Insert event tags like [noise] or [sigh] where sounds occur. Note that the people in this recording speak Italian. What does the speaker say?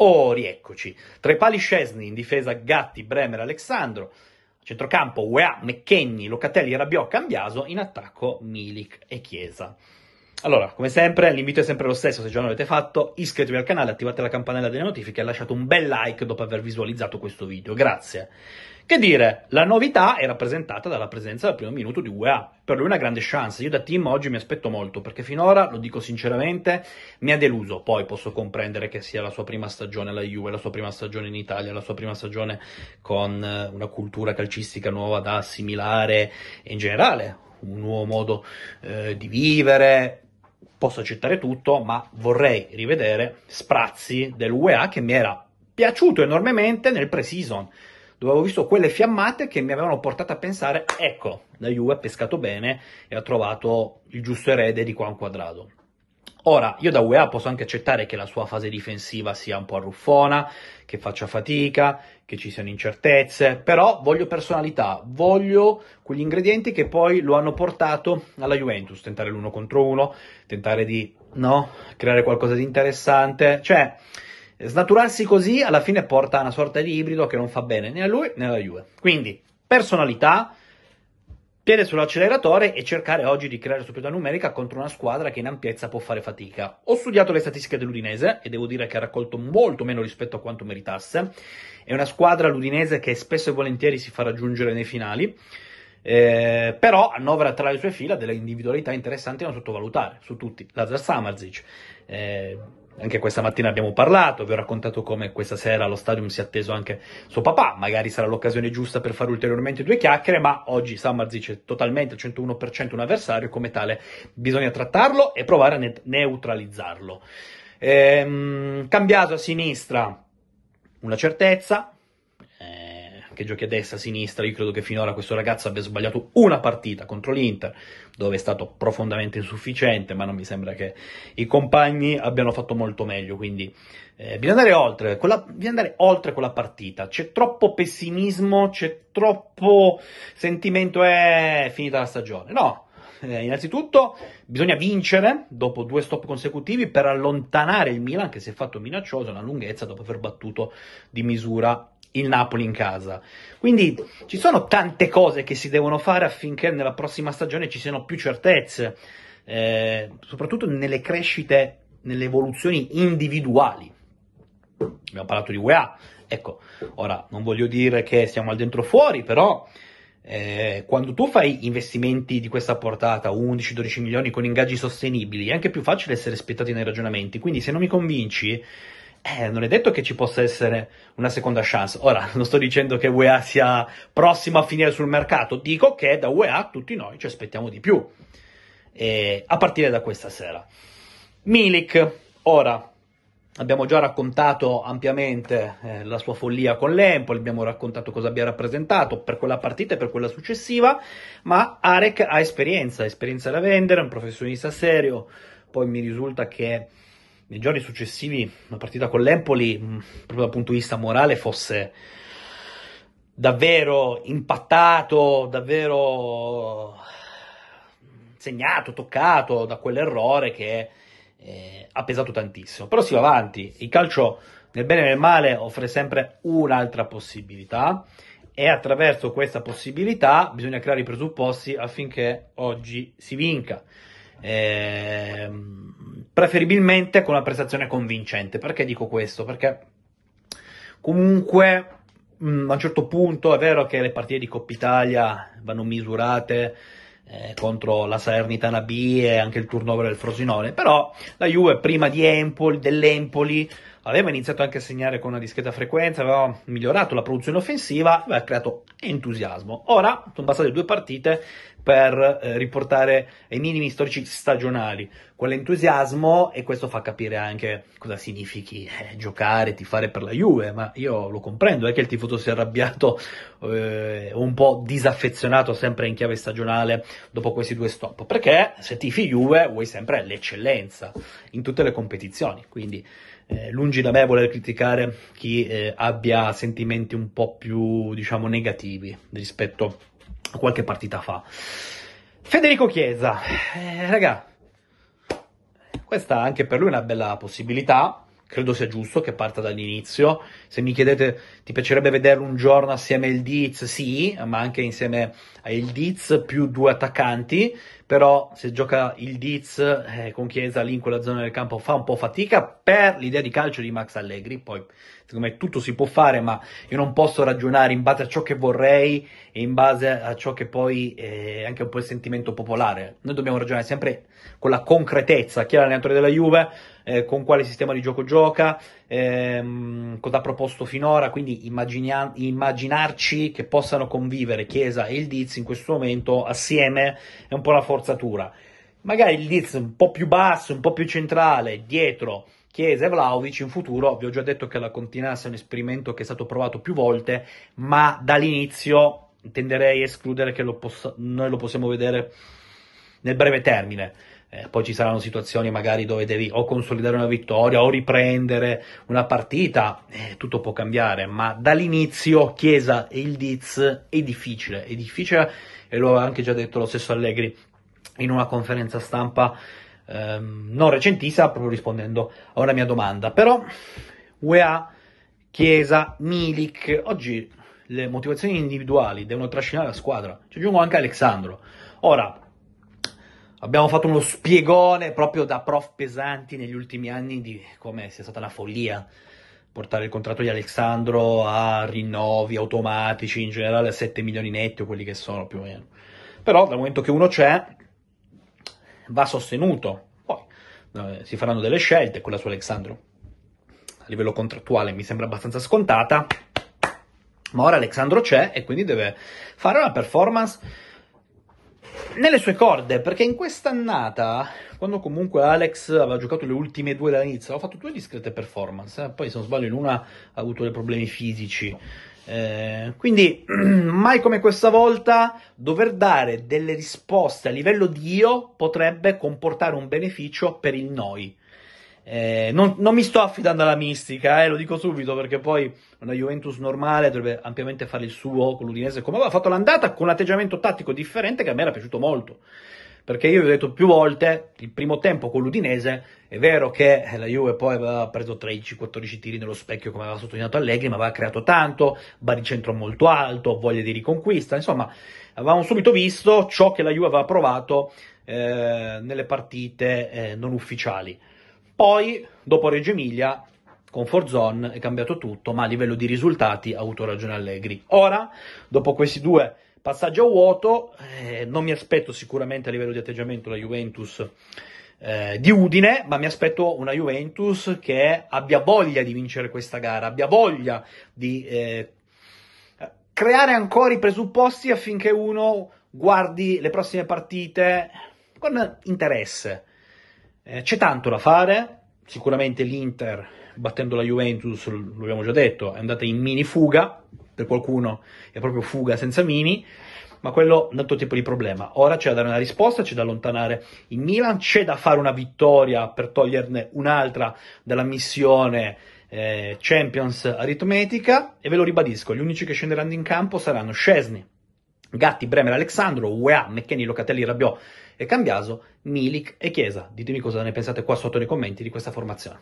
Oh, rieccoci. Tra i pali Scesni, in difesa Gatti, Bremer, Alexandro. Centrocampo UEA, McKenny, Locatelli, Rabiot, Cambiaso. In attacco Milik e Chiesa. Allora, come sempre, l'invito è sempre lo stesso, se già non l'avete fatto, iscrivetevi al canale, attivate la campanella delle notifiche e lasciate un bel like dopo aver visualizzato questo video, grazie. Che dire, la novità è rappresentata dalla presenza del primo minuto di UEA, per lui una grande chance, io da team oggi mi aspetto molto, perché finora, lo dico sinceramente, mi ha deluso, poi posso comprendere che sia la sua prima stagione alla Juve, la sua prima stagione in Italia, la sua prima stagione con eh, una cultura calcistica nuova da assimilare e in generale un nuovo modo eh, di vivere, posso accettare tutto, ma vorrei rivedere sprazzi dell'UEA che mi era piaciuto enormemente nel pre-season, dove avevo visto quelle fiammate che mi avevano portato a pensare, ecco, la Juve ha pescato bene e ha trovato il giusto erede di Juan Quadrado. Ora, io da UEA posso anche accettare che la sua fase difensiva sia un po' arruffona, che faccia fatica, che ci siano incertezze, però voglio personalità, voglio quegli ingredienti che poi lo hanno portato alla Juventus, tentare l'uno contro uno, tentare di, no, creare qualcosa di interessante, cioè snaturarsi così alla fine porta a una sorta di ibrido che non fa bene né a lui né alla Juve. Quindi, personalità, piede sull'acceleratore e cercare oggi di creare superiorità numerica contro una squadra che in ampiezza può fare fatica. Ho studiato le statistiche dell'Udinese e devo dire che ha raccolto molto meno rispetto a quanto meritasse. È una squadra l'Udinese che spesso e volentieri si fa raggiungere nei finali. Eh, però annovera tra le sue fila delle individualità interessanti da sottovalutare su tutti. Lazar Samarzic, eh, anche questa mattina abbiamo parlato, vi ho raccontato come questa sera allo stadium si è atteso anche suo papà, magari sarà l'occasione giusta per fare ulteriormente due chiacchiere, ma oggi Samarzic è totalmente al 101% un avversario, come tale bisogna trattarlo e provare a ne- neutralizzarlo. Ehm, cambiato a sinistra, una certezza, che giochi a destra, a sinistra, io credo che finora questo ragazzo abbia sbagliato una partita contro l'Inter, dove è stato profondamente insufficiente, ma non mi sembra che i compagni abbiano fatto molto meglio, quindi eh, bisogna, andare oltre, quella, bisogna andare oltre quella partita, c'è troppo pessimismo, c'è troppo sentimento, è finita la stagione, no, eh, innanzitutto bisogna vincere dopo due stop consecutivi per allontanare il Milan che si è fatto minaccioso una lunghezza dopo aver battuto di misura il Napoli in casa. Quindi ci sono tante cose che si devono fare affinché nella prossima stagione ci siano più certezze, eh, soprattutto nelle crescite, nelle evoluzioni individuali. Abbiamo parlato di UEA, ecco, ora non voglio dire che siamo al dentro fuori, però eh, quando tu fai investimenti di questa portata, 11-12 milioni con ingaggi sostenibili, è anche più facile essere aspettati nei ragionamenti. Quindi se non mi convinci, eh, non è detto che ci possa essere una seconda chance. Ora, non sto dicendo che UEA sia prossimo a finire sul mercato, dico che da UEA tutti noi ci aspettiamo di più, eh, a partire da questa sera. Milik, ora, abbiamo già raccontato ampiamente eh, la sua follia con l'Empoli, abbiamo raccontato cosa abbia rappresentato per quella partita e per quella successiva, ma Arek ha esperienza, esperienza da vendere, è un professionista serio, poi mi risulta che nei giorni successivi la partita con l'Empoli, proprio dal punto di vista morale, fosse davvero impattato, davvero segnato, toccato da quell'errore che eh, ha pesato tantissimo. Però si va avanti, il calcio nel bene e nel male offre sempre un'altra possibilità e attraverso questa possibilità bisogna creare i presupposti affinché oggi si vinca. Eh, preferibilmente con una prestazione convincente. Perché dico questo? Perché comunque mh, mm, a un certo punto è vero che le partite di Coppa Italia vanno misurate eh, contro la Salernitana B e anche il turnover del Frosinone, però la Juve prima di Empoli, dell'Empoli aveva iniziato anche a segnare con una discreta frequenza, aveva migliorato la produzione offensiva, aveva creato entusiasmo. Ora sono bastate due partite per eh, riportare ai minimi storici stagionali. Quell'entusiasmo e questo fa capire anche cosa significhi eh, giocare, tifare per la Juve, ma io lo comprendo, è che il tifoso sia arrabbiato eh, un po' disaffezionato sempre in chiave stagionale dopo questi due stop, perché se tifi Juve vuoi sempre l'eccellenza in tutte le competizioni, quindi eh, lungi da me voler criticare chi eh, abbia sentimenti un po' più, diciamo, negativi rispetto a qualche partita fa. Federico Chiesa, eh, raga, questa anche per lui è una bella possibilità, credo sia giusto che parta dall'inizio. Se mi chiedete, ti piacerebbe vederlo un giorno assieme a Il Diz? Sì, ma anche insieme a Il Diz più due attaccanti. Però se gioca Il Diz eh, con Chiesa lì in quella zona del campo fa un po' fatica per l'idea di calcio di Max Allegri. Poi, secondo me, tutto si può fare, ma io non posso ragionare in base a ciò che vorrei e in base a ciò che poi è anche un po' il sentimento popolare. Noi dobbiamo ragionare sempre con la concretezza. Chi è l'allenatore della Juve? Eh, con quale sistema di gioco gioca, ehm, cosa ha proposto finora, quindi immagina- immaginarci che possano convivere Chiesa e il Diz in questo momento assieme è un po' una forzatura. Magari il Diz un po' più basso, un po' più centrale, dietro Chiesa e Vlaovic in futuro, vi ho già detto che la continassa è un esperimento che è stato provato più volte, ma dall'inizio tenderei a escludere che lo possa- noi lo possiamo vedere nel breve termine. Eh, poi ci saranno situazioni magari dove devi o consolidare una vittoria o riprendere una partita, eh, tutto può cambiare, ma dall'inizio Chiesa e il Diz è difficile, è difficile e lo ha anche già detto lo stesso Allegri in una conferenza stampa ehm, non recentissima, proprio rispondendo a una mia domanda. Però UEA, Chiesa, Milik, oggi le motivazioni individuali devono trascinare la squadra, ci aggiungo anche Alexandro. Ora, Abbiamo fatto uno spiegone proprio da prof pesanti negli ultimi anni di come sia stata una follia portare il contratto di Alessandro a rinnovi automatici, in generale a 7 milioni netti o quelli che sono più o meno. Però dal momento che uno c'è, va sostenuto. Poi eh, si faranno delle scelte, quella su Alessandro a livello contrattuale mi sembra abbastanza scontata, ma ora Alessandro c'è e quindi deve fare una performance nelle sue corde, perché in quest'annata, quando comunque Alex aveva giocato le ultime due dall'inizio, aveva fatto due discrete performance, eh? poi se non sbaglio in una ha avuto dei problemi fisici. Eh, quindi [clears throat] mai come questa volta dover dare delle risposte a livello di io potrebbe comportare un beneficio per il noi. Eh, non, non, mi sto affidando alla mistica, eh, lo dico subito perché poi una Juventus normale dovrebbe ampiamente fare il suo con l'Udinese come aveva fatto l'andata con un atteggiamento tattico differente che a me era piaciuto molto. Perché io vi ho detto più volte, il primo tempo con l'Udinese, è vero che la Juve poi aveva preso 13-14 tiri nello specchio come aveva sottolineato Allegri, ma aveva creato tanto, baricentro molto alto, voglia di riconquista, insomma, avevamo subito visto ciò che la Juve aveva provato eh, nelle partite eh, non ufficiali. Poi, dopo Reggio Emilia, con Forzon è cambiato tutto, ma a livello di risultati ha avuto ragione Allegri. Ora, dopo questi due passaggi a vuoto, eh, non mi aspetto sicuramente a livello di atteggiamento la Juventus eh, di Udine, ma mi aspetto una Juventus che abbia voglia di vincere questa gara, abbia voglia di eh, creare ancora i presupposti affinché uno guardi le prossime partite con interesse. Eh, c'è tanto da fare, sicuramente l'Inter battendo la Juventus, lo abbiamo già detto, è andata in mini fuga, per qualcuno è proprio fuga senza mini, ma quello è un altro tipo di problema. Ora c'è da dare una risposta, c'è da allontanare il Milan, c'è da fare una vittoria per toglierne un'altra dalla missione eh, Champions aritmetica e ve lo ribadisco, gli unici che scenderanno in campo saranno Scesni, Gatti, Bremer, Alexandro, UEA, McKenny, Locatelli, Rabiot e Cambiaso, Milik e Chiesa. Ditemi cosa ne pensate qua sotto nei commenti di questa formazione.